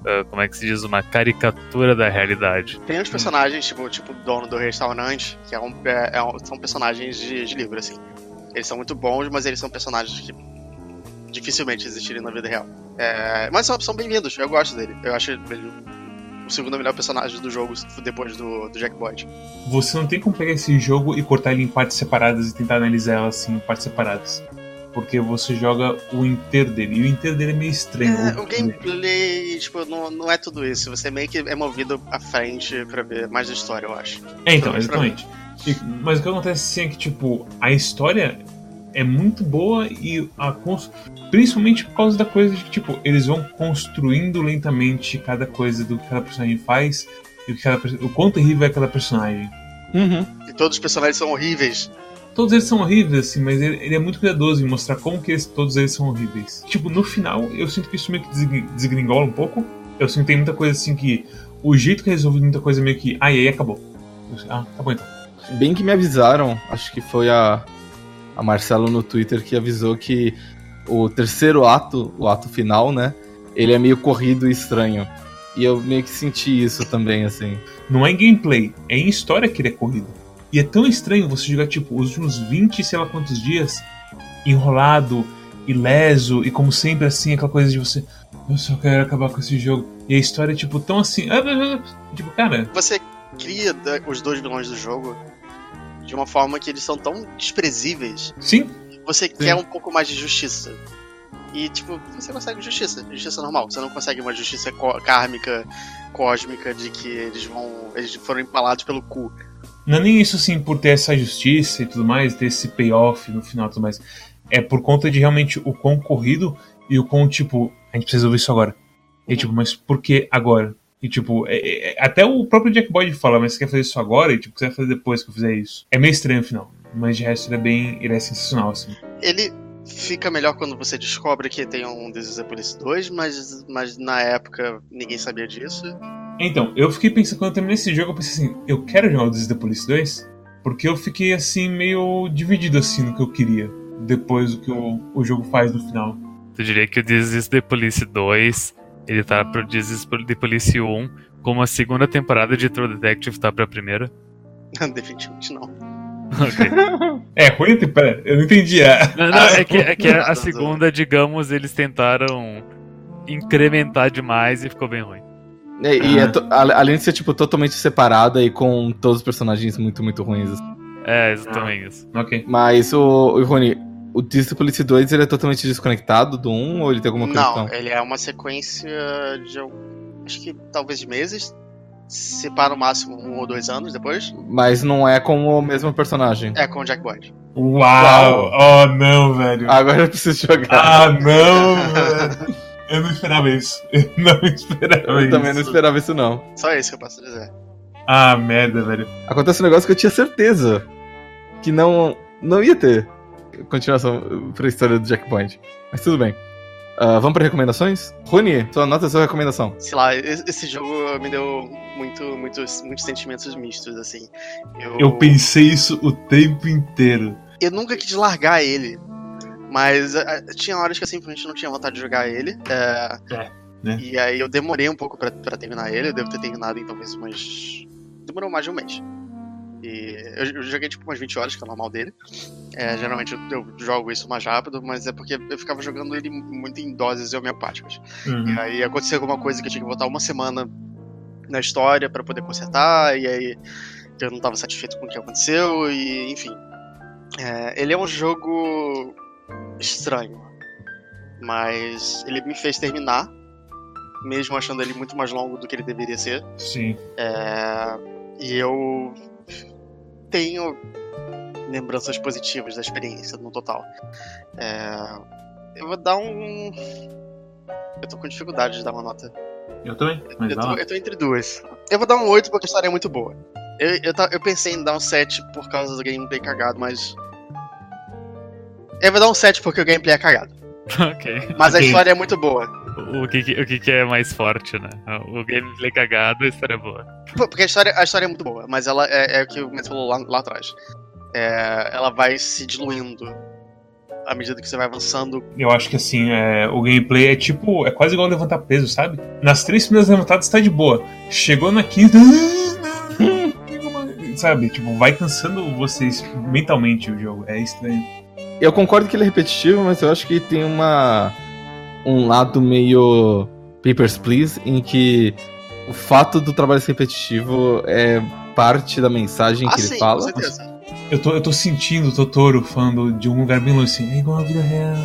Ah, como é que se diz? Uma caricatura da realidade. Tem uns personagens, tipo, tipo o dono do restaurante, que é um, é, é um- são personagens de, de livro, assim. Eles são muito bons, mas eles são personagens que dificilmente existiriam na vida real. É, mas são, são bem-vindos, eu gosto dele. Eu acho ele o segundo melhor personagem do jogo depois do, do Jack Boyd. Você não tem como pegar esse jogo e cortar ele em partes separadas e tentar analisar ela assim, em partes separadas. Porque você joga o inteiro dele. E o inteiro dele é meio estranho. É, o gameplay, tipo, não, não é tudo isso. Você meio que é movido à frente pra ver mais da história, eu acho. É, então, Pra- exatamente. E- mas o que acontece assim é que, tipo, a história é muito boa e a cons... principalmente por causa da coisa de que, tipo, eles vão construindo lentamente cada coisa do que cada personagem faz e o, que cada, o quão terrível é cada personagem. Uhum. E todos os personagens são horríveis. Todos eles são horríveis, assim, mas ele, ele é muito cuidadoso em mostrar como que eles- todos eles são horríveis. Tipo, no final, eu sinto que isso meio que desgri- desgringola um pouco. Eu sinto que tem muita coisa assim que. O jeito que é resolvido muita coisa meio que. Ah, e aí acabou. Ah, tá bom então. Bem que me avisaram, acho que foi a, a Marcelo no Twitter que avisou que o terceiro ato, o ato final, né? Ele é meio corrido e estranho. E eu meio que senti isso também, assim. Não é em gameplay, é em história que ele é corrido. E é tão estranho você jogar, tipo, os últimos 20, sei lá quantos dias, enrolado, ileso, e como sempre, assim, aquela coisa de você. Eu só quero acabar com esse jogo. E a história é, tipo, tão assim. Tipo, cara. Você cria os dois vilões do jogo de uma forma que eles são tão desprezíveis. Sim. Você Sim. quer um pouco mais de justiça. E, tipo, você consegue justiça, justiça normal. Você não consegue uma justiça kármica, cósmica, de que eles vão. Eles foram empalados pelo cu. Não é nem isso, assim, por ter essa justiça e tudo mais, ter esse payoff no final e tudo mais. É por conta de realmente o quão corrido e o quão, tipo, a gente precisa ouvir isso agora. E, Uhum. tipo, mas por que agora? E, tipo, é- é- até o próprio Jack Boyd fala, mas você quer fazer isso agora? E, tipo, você vai fazer depois que eu fizer isso. É meio estranho o final. Mas de resto ele é bem. Ele é sensacional, assim. Ele fica melhor quando você descobre que tem um This is the Police 2, mas, mas na época ninguém sabia disso. Então, eu fiquei pensando, quando eu terminei esse jogo, eu pensei assim, eu quero jogar o This is the Police 2, porque eu fiquei assim, meio dividido assim no que eu queria. Depois do que o, o jogo faz no final. Tu diria que o This is the Police 2, ele tá pro This is the Police 1, como a segunda temporada de True Detective tá pra primeira? Definitivamente não. Ok. É, ruim, pera, eu não entendi. É. Não, não, Ah, é que, é que a segunda, digamos, eles tentaram incrementar demais e ficou bem ruim. E, e é Ah. to- a- além de ser, tipo, totalmente separada e com todos os personagens muito, muito ruins. assim. É, exatamente isso. Ok. Mas o, o Rony, o Disney Police 2 ele é totalmente desconectado do 1 ou ele tem alguma conexão? Não, ele é uma sequência de. Acho que talvez de meses. Separa no máximo um ou dois anos depois. Mas não é com o mesmo personagem. É com o Jack Boyd. Uau! Oh, não, velho. Agora eu preciso jogar. Ah, não, velho. Eu não esperava isso. Eu não esperava eu isso. também não esperava isso, não. Só isso que eu posso dizer. Ah, merda, velho. Acontece um negócio que eu tinha certeza que não, não ia ter continuação pra história do Jack Point. Mas tudo bem. Ah, vamos pra recomendações? Rony, sua nota sua recomendação. Sei lá, esse esse jogo me deu muito, muitos, muitos sentimentos mistos, assim. Eu, Eu pensei isso o tempo inteiro. eu nunca quis largar ele. Mas ah, tinha horas que eu simplesmente não tinha vontade de jogar ele. é, É, né? E aí eu demorei um pouco pra, pra terminar ele. Eu devo ter terminado em talvez umas. Demorou mais de um mês. E eu, eu joguei tipo umas 20 horas, que é o normal dele. É, geralmente eu, eu jogo isso mais rápido, mas é porque eu ficava jogando ele muito em doses homeopáticas. Uhum. E aí aconteceu alguma coisa que eu tinha que voltar uma semana na história pra poder consertar, e aí eu não tava satisfeito com o que aconteceu, e enfim. É, ele é um jogo estranho, mas ele me fez terminar, mesmo achando ele muito mais longo do que ele deveria ser. Sim. É, e eu tenho lembranças positivas da experiência no total. É, eu vou dar um. Eu tô com dificuldade de dar uma nota. Eu também. Mas Eu tô, eu tô entre duas. Eu vou dar um 8 porque a história é muito boa. Eu, eu, eu pensei em dar um 7 por causa do gameplay cagado, mas. Eu vou dar um 7 porque o gameplay é cagado. ok. Mas a história é muito boa. O que, que- o que, é mais forte, né? O gameplay cagado, a história é boa. Porque a história, a história é muito boa, mas ela é, é o que o Mendes falou lá, lá atrás. É, ela vai se diluindo à medida que você vai avançando. Eu acho que assim, é, o gameplay é tipo. É quase igual levantar peso, sabe? Nas três primeiras levantadas tá de boa. Chegou na quinta. Sabe? Tipo, vai cansando vocês mentalmente o jogo. É estranho. Eu concordo que ele é repetitivo, mas eu acho que tem uma um lado meio Papers, Please, em que o fato do trabalho ser repetitivo é parte da mensagem que ah, ele sim, fala. com certeza. Eu tô, eu tô sentindo o Totoro falando de um lugar bem longe assim. É igual a vida real.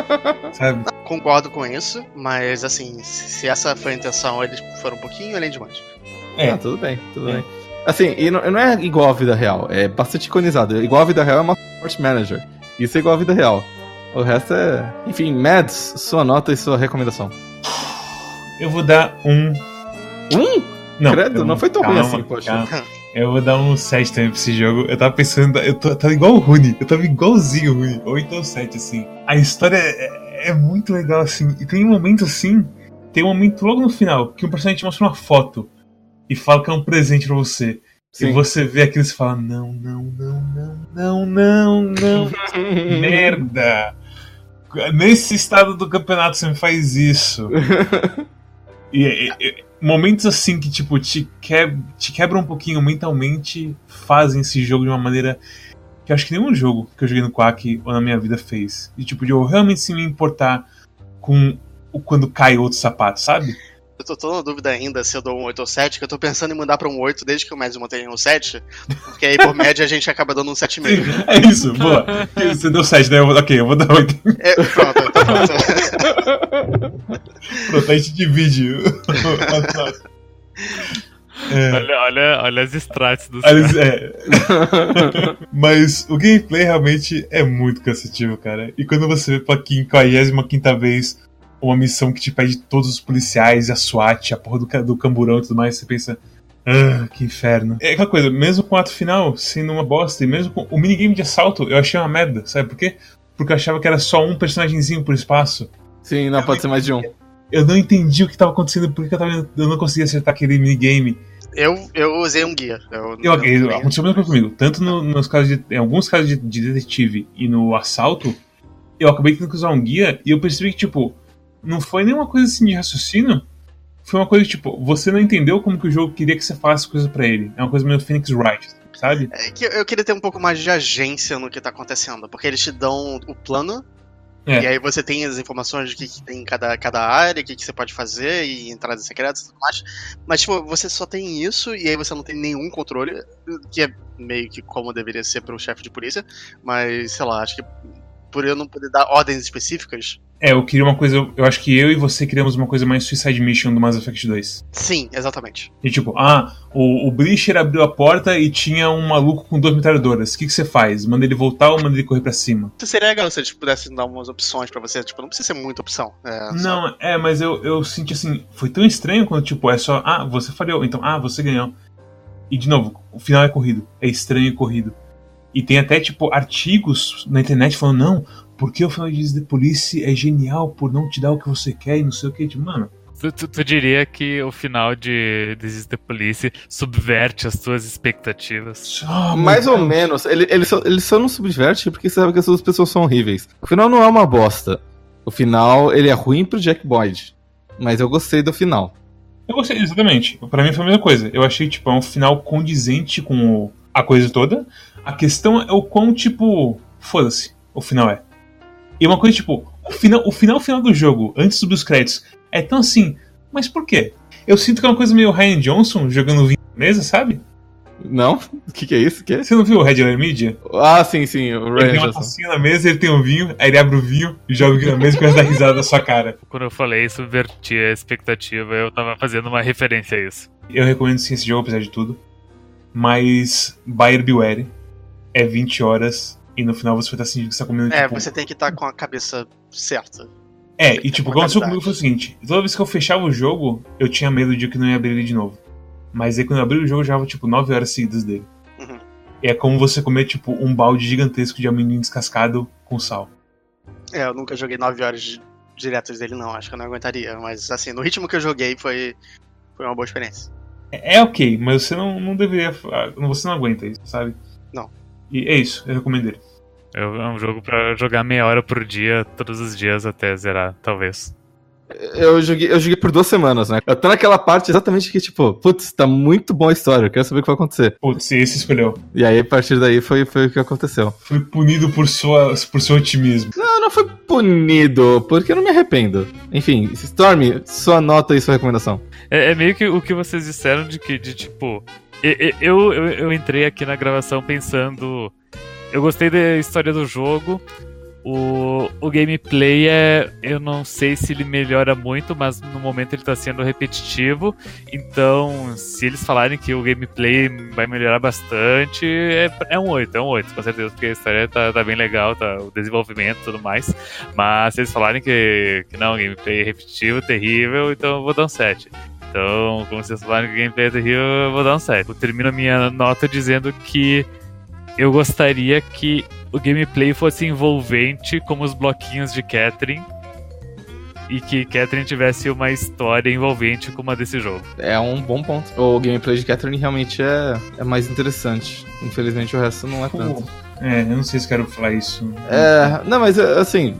sabe? Concordo com isso, mas assim, se se essa foi a intenção, eles foram um pouquinho além demais. É. Ah, tudo bem, tudo É. bem. Assim, e não, não é igual à vida real, é bastante iconizado. Igual à vida real é uma Sport Manager. Isso é igual à vida real. O resto é. Enfim, Mads, sua nota e sua recomendação. Eu vou dar um. Um? Não, Credo, não foi tão ruim calma, assim, poxa. calma. Eu vou dar um 7 também pra esse jogo. Eu tava pensando, eu, tô, eu tava igual o Rune, eu tava igualzinho o Rune, ou então 7, assim. A história é, é muito legal, assim. E tem um momento assim, tem um momento logo no final, que um personagem te mostra uma foto e fala que é um presente pra você. Sim. E você vê aquilo e você fala, não, não, não, não, não, não, não. Merda! Nesse estado do campeonato você me faz isso. E, e- e- momentos assim que, tipo, te, que, te quebram um pouquinho mentalmente, fazem esse jogo de uma maneira que eu acho que nenhum jogo que eu joguei no Quack ou na minha vida fez. E, tipo, de eu realmente se me importar com o quando cai outro sapato, sabe? Eu tô, tô na dúvida ainda se eu dou um 8 ou 7, que eu tô pensando em mudar pra um 8 desde que o médio mantenha um 7. Porque aí, por média, a gente acaba dando um 7,5. É isso, boa. Você deu 7, né? Eu vou- Ok, eu vou dar 8. É, pronto, então pronto. Pronto, a gente divide. a. É. Olha, olha, olha as strats dos Mas, é. Mas o gameplay realmente é muito cansativo, cara. E quando você vê pela 55 vez uma missão que te pede todos os policiais, a SWAT, a porra do, do camburão e tudo mais, você pensa. Ah, que inferno. É aquela coisa, mesmo com o ato final sendo uma bosta, e mesmo com o minigame de assalto, eu achei uma merda, sabe por quê? Porque eu achava que era só um personagemzinho por espaço. Sim, não, pode ser mais de um. Eu não entendi o que tava acontecendo, porque eu, tava, eu não conseguia acertar aquele minigame. Eu, eu usei um guia. Eu, Eu, eu- eu, aconteceu a mesma coisa comigo. Tanto no- nos casos de, em alguns casos de, de detetive e no assalto, eu acabei tendo que usar um guia e eu percebi que, tipo, não foi nenhuma coisa assim de raciocínio. Foi uma coisa, tipo, você não entendeu como que o jogo queria que você falasse coisa pra ele. É uma coisa meio Phoenix Wright, sabe? É que eu queria ter um pouco mais de agência no que tá acontecendo, porque eles te dão o plano, É. e aí você tem as informações de que, que tem em cada, cada área, o que, que você pode fazer, e entradas secretas e tudo mais. Mas, tipo, você só tem isso, e aí você não tem nenhum controle, que é meio que como deveria ser pro chefe de polícia, mas, sei lá, acho que por eu não poder dar ordens específicas. É, eu queria uma coisa. Eu acho que eu e você queríamos uma coisa mais Suicide Mission do Mass Effect 2. Sim, exatamente. E tipo, ah, o, o Breacher abriu a porta e tinha um maluco com duas metralhadoras. O que, que você faz? Manda ele voltar ou manda ele correr pra cima? Isso seria legal se eles pudessem dar umas opções pra você. Tipo, não precisa ser muita opção. É, só- Não, é, mas eu, eu senti assim, foi tão estranho quando, tipo, é só, ah, você falhou, então, ah, você ganhou. E, de novo, o final é corrido, é estranho e corrido. E tem até, tipo, artigos na internet falando, não, porque o final de The Police é genial por não te dar o que você quer e não sei o que. Tipo, mano, Tu, tu- tu diria que o final de This is the Police subverte as tuas expectativas? só, Mais ou menos. Ele, ele, só, ele só não subverte porque você sabe que as duas pessoas são horríveis. O final não é uma bosta. O final, ele é ruim pro Jack Boyd. Mas eu gostei do final. Eu gostei, exatamente. Pra mim foi a mesma coisa. Eu achei, tipo, é um final condizente com a coisa toda. A questão é o quão, tipo, foda-se, o final é. E uma coisa, tipo, o final, o final final do jogo, antes de subir os créditos, é tão assim, mas por quê? Eu sinto que é uma coisa meio Ryan Johnson jogando vinho na mesa, sabe? Não? O que, que é isso? Que é? Você não viu o Red Media? Ah, sim, sim. O Ele tem uma Johnson. tacinha na mesa, ele tem um vinho, aí ele abre o vinho, joga o vinho na mesa e começa a dar risada da sua cara. Quando eu falei subvertir a expectativa, eu tava fazendo uma referência a isso. Eu recomendo sim esse jogo, apesar de tudo. Mas Buyer Beware é 20 horas e no final você vai estar sentindo que você tá comendo É, tipo... você tem que estar com a cabeça certa. É, e tipo, o que aconteceu comigo foi o seguinte: toda vez que eu fechava o jogo, eu tinha medo de que não ia abrir ele de novo. Mas aí quando eu abri o jogo, eu já tava tipo 9 horas seguidas dele. Uhum. E é como você comer tipo um balde gigantesco de amendoim descascado com sal. É, eu nunca joguei 9 horas di- diretas dele, não. Acho que eu não aguentaria. Mas, assim, no ritmo que eu joguei, foi, foi uma boa experiência. É, é ok, mas você não, não deveria. Você não aguenta isso, sabe? Não. E é isso, eu recomendo ele. É um jogo pra jogar meia hora por dia, todos os dias até zerar, talvez. Eu joguei, eu joguei por duas semanas, né? Eu tô naquela parte exatamente que, tipo, putz, tá muito boa a história, eu quero saber o que vai acontecer. Putz, esse escolheu. E aí, a partir daí, foi, foi o que aconteceu. Foi punido por, sua, por seu otimismo. Não, não foi punido, porque eu não me arrependo. Enfim, Storm, sua nota e sua recomendação. É, é meio que o que vocês disseram de que, de tipo. Eu, eu, eu entrei aqui na gravação pensando. Eu gostei da história do jogo. O, o gameplay é. Eu não sei se ele melhora muito, mas no momento ele tá sendo repetitivo. Então, se eles falarem que o gameplay vai melhorar bastante, é, é um 8, é um 8, com certeza, porque a história tá, tá bem legal, tá, o desenvolvimento e tudo mais. Mas se eles falarem que, que não, o gameplay é repetitivo, terrível, então eu vou dar um 7. Então, como vocês falaram que o gameplay é terrível, eu vou dar um 7. Eu termino a minha nota dizendo que eu gostaria que o gameplay fosse envolvente como os bloquinhos de Catherine e que Catherine tivesse uma história envolvente como a desse jogo. É um bom ponto. O gameplay de Catherine realmente é, é mais interessante. Infelizmente, o resto não é tanto. É, eu não sei se quero falar isso. É, não, mas assim.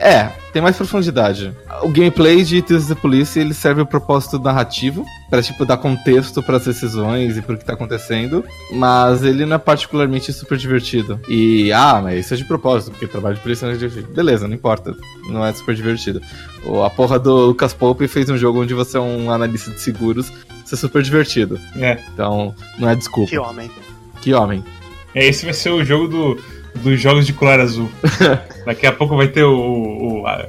É, tem mais profundidade. O gameplay de Tales of the Police ele serve o propósito narrativo, para tipo dar contexto para as decisões e pro que tá acontecendo, mas ele não é particularmente super divertido. E ah, mas isso é de propósito, porque trabalho de polícia não é divertido. Beleza, não importa, não é super divertido. O, a porra do Lucas Pope fez um jogo onde você é um analista de seguros, isso é super divertido. É. Então, não é desculpa. Que homem. Que homem. É, esse vai ser o jogo do, dos jogos de colar azul. Daqui a pouco vai ter o, o, a-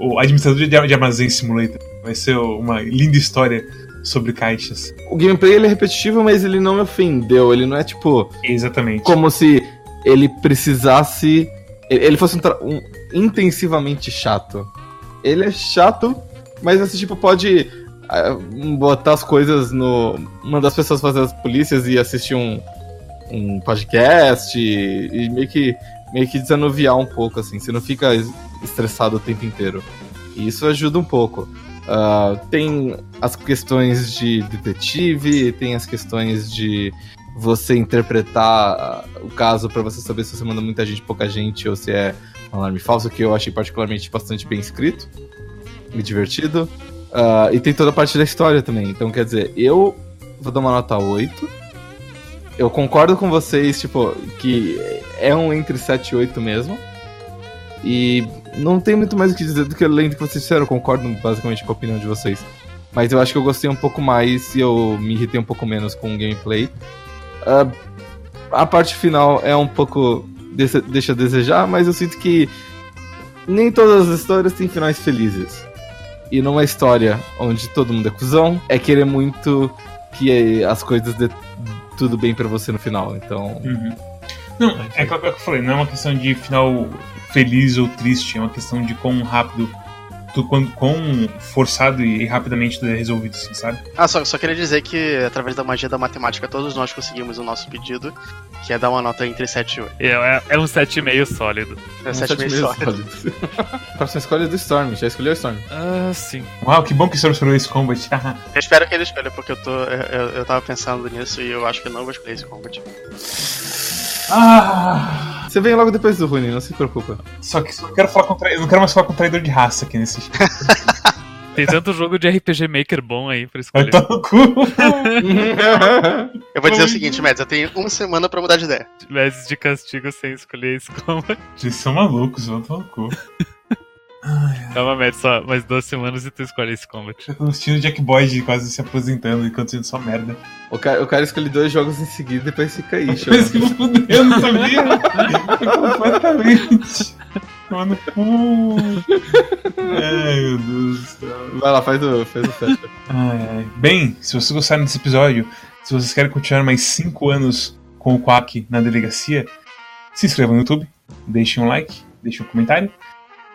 o administrador de, de armazém simulator. Vai ser uma linda história sobre caixas. O gameplay ele é repetitivo, mas ele não me ofendeu. Ele não é tipo Exatamente. como se ele precisasse. Ele fosse um, tra- um intensivamente chato. Ele é chato, mas você tipo pode ah, botar as coisas no. Mandar as pessoas fazer as polícias e assistir um, um podcast e, meio que meio que desanuviar um pouco, assim. Você não fica es- estressado o tempo inteiro. E isso ajuda um pouco. Ah, tem as questões de detetive, tem as questões de você interpretar ah, o caso pra você saber se você manda muita gente, pouca gente, ou se é um alarme falso, que eu achei particularmente bastante bem escrito e divertido. Ah, e tem toda a parte da história também. Então, quer dizer, eu vou dar uma nota 8. Eu concordo com vocês, tipo, que é um entre 7 e 8 mesmo. E não tem muito mais o que dizer do que além do que vocês disseram, eu concordo basicamente com a opinião de vocês. Mas eu acho que eu gostei um pouco mais e eu me irritei um pouco menos com o gameplay. Ah, a parte final é um pouco. deixa a desejar, mas eu sinto que nem todas as histórias têm finais felizes. E numa história onde todo mundo é cuzão, é querer muito que as coisas dê tudo bem pra você no final. Então. Uhum. Não, é aquilo que eu falei, não é uma questão de final feliz ou triste, é uma questão de quão rápido, tu, quão, quão forçado e rapidamente é resolvido, assim, sabe? Ah, só, só queria dizer que através da magia da matemática todos nós conseguimos o nosso pedido, que é dar uma nota entre 7 e 8. É, é, é um 7,5 sólido. É um 7 sete meio meses só. sólidos. Próxima escolha é do Storm, já escolheu o Storm. Ah, sim. Uau, que bom que você escolheu esse combat. Eu espero que ele escolha, porque eu, tô, eu, eu, tava pensando nisso e eu acho que não vou escolher esse combat. ah, Você vem logo depois do Rune, não se preocupa. só que eu não quero falar contra, eu não quero mais falar com traidor de raça aqui nesse Tem tanto jogo de RPG Maker bom aí pra escolher. tomar no cu. Eu vou dizer o seguinte, Mads, eu tenho uma semana pra mudar de ideia. Meses de castigo sem escolher esse combat. Vocês são malucos, vão tomar no cu. Calma, Matt, só mais duas semanas e tu escolhe esse combat. Eu tô assistindo Jack Boyd quase se aposentando enquanto sendo só merda. o, cara, o cara escolhe dois jogos em seguida e depois fica aí, Mas que eu fudeu, não sabia? Completamente. Mano, cu. Ai, meu Deus do céu. Vai lá, faz o, faz o teste. Ai, ai. Bem, se vocês gostaram desse episódio, se vocês querem continuar mais 5 anos com o Quack na delegacia, se inscrevam no YouTube, deixem um like, deixem um comentário.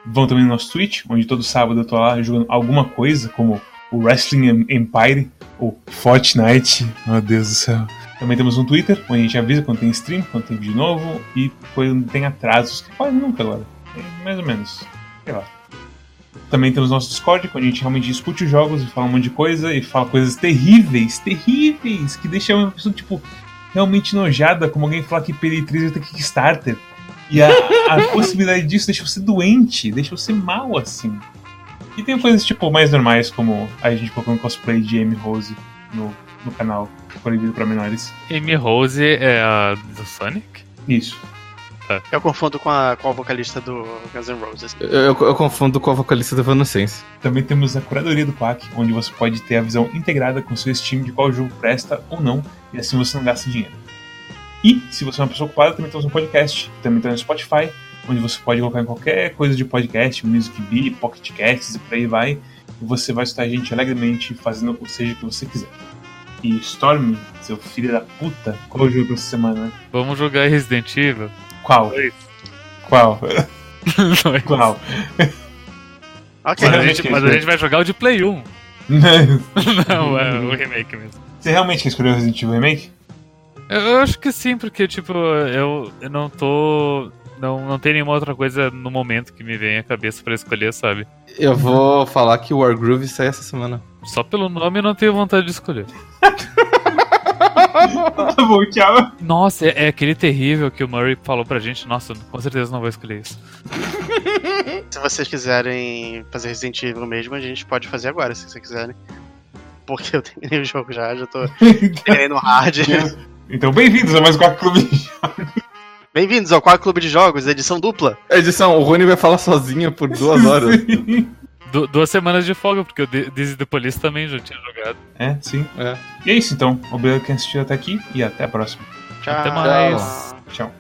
Vão também no nosso Twitch, onde todo sábado eu tô lá jogando alguma coisa, como o Wrestling Empire ou Fortnite. Meu Deus do céu. Também temos um Twitter, onde a gente avisa quando tem stream, quando tem vídeo novo e quando tem atrasos, que quase nunca agora. É mais ou menos. Sei lá. Também temos nosso Discord, onde a gente realmente discute os jogos e fala um monte de coisa e fala coisas terríveis, terríveis, que deixam uma pessoa, tipo, realmente nojada, como alguém falar que PD3 vai ter Kickstarter. E a, a possibilidade disso deixa você doente, deixa você mal, assim. E tem coisas, tipo, mais normais, como a gente colocando cosplay de Amy Rose no, no canal, proibido pra menores. Amy Rose é a do Sonic? Isso. Eu confundo com a, com a vocalista do Guns N' Roses. Eu, eu, eu confundo com a vocalista do Evanescence. Também temos a curadoria do Quack, onde você pode ter a visão integrada com seu Steam de qual jogo presta ou não, e assim você não gasta dinheiro. E, se você é uma pessoa ocupada, também temos um podcast, também tem no Spotify, onde você pode colocar em qualquer coisa de podcast, Music Bee, Pocket Casts e por aí vai, e você vai escutar a gente alegremente fazendo o seja o que você quiser. E Storm, seu filho da puta, qual é o jogo pra essa semana? Vamos jogar Resident Evil? Qual? Dois. Qual? Dois. Qual? Ok, Mas, a gente, mas a gente vai jogar o de Play 1. Não, é o remake mesmo. Você realmente quer escolher o Resident Evil Remake? Eu, eu acho que sim, porque, tipo, eu, eu não tô. Não, não tem nenhuma outra coisa no momento que me vem à cabeça pra escolher, sabe? Eu vou falar que o Wargroove sai essa semana. Só pelo nome eu não tenho vontade de escolher. tá bom, tchau. Nossa, é, é aquele terrível que o Murray falou pra gente. Nossa, com certeza não vou escolher isso. Se vocês quiserem fazer Resident Evil mesmo, a gente pode fazer agora, se vocês quiserem. Porque eu terminei o jogo já, já tô terminei no hard. Então, bem-vindos a mais quatro clubes. Bem-vindos ao Quadro Clube de Jogos, edição dupla. Edição, o Rony vai falar sozinho por duas horas. Du- duas semanas de folga, porque o is the Police também já tinha jogado. É, sim. É. E é isso então. Obrigado quem assistiu até aqui e até a próxima. Tchau. Até mais. Tchau.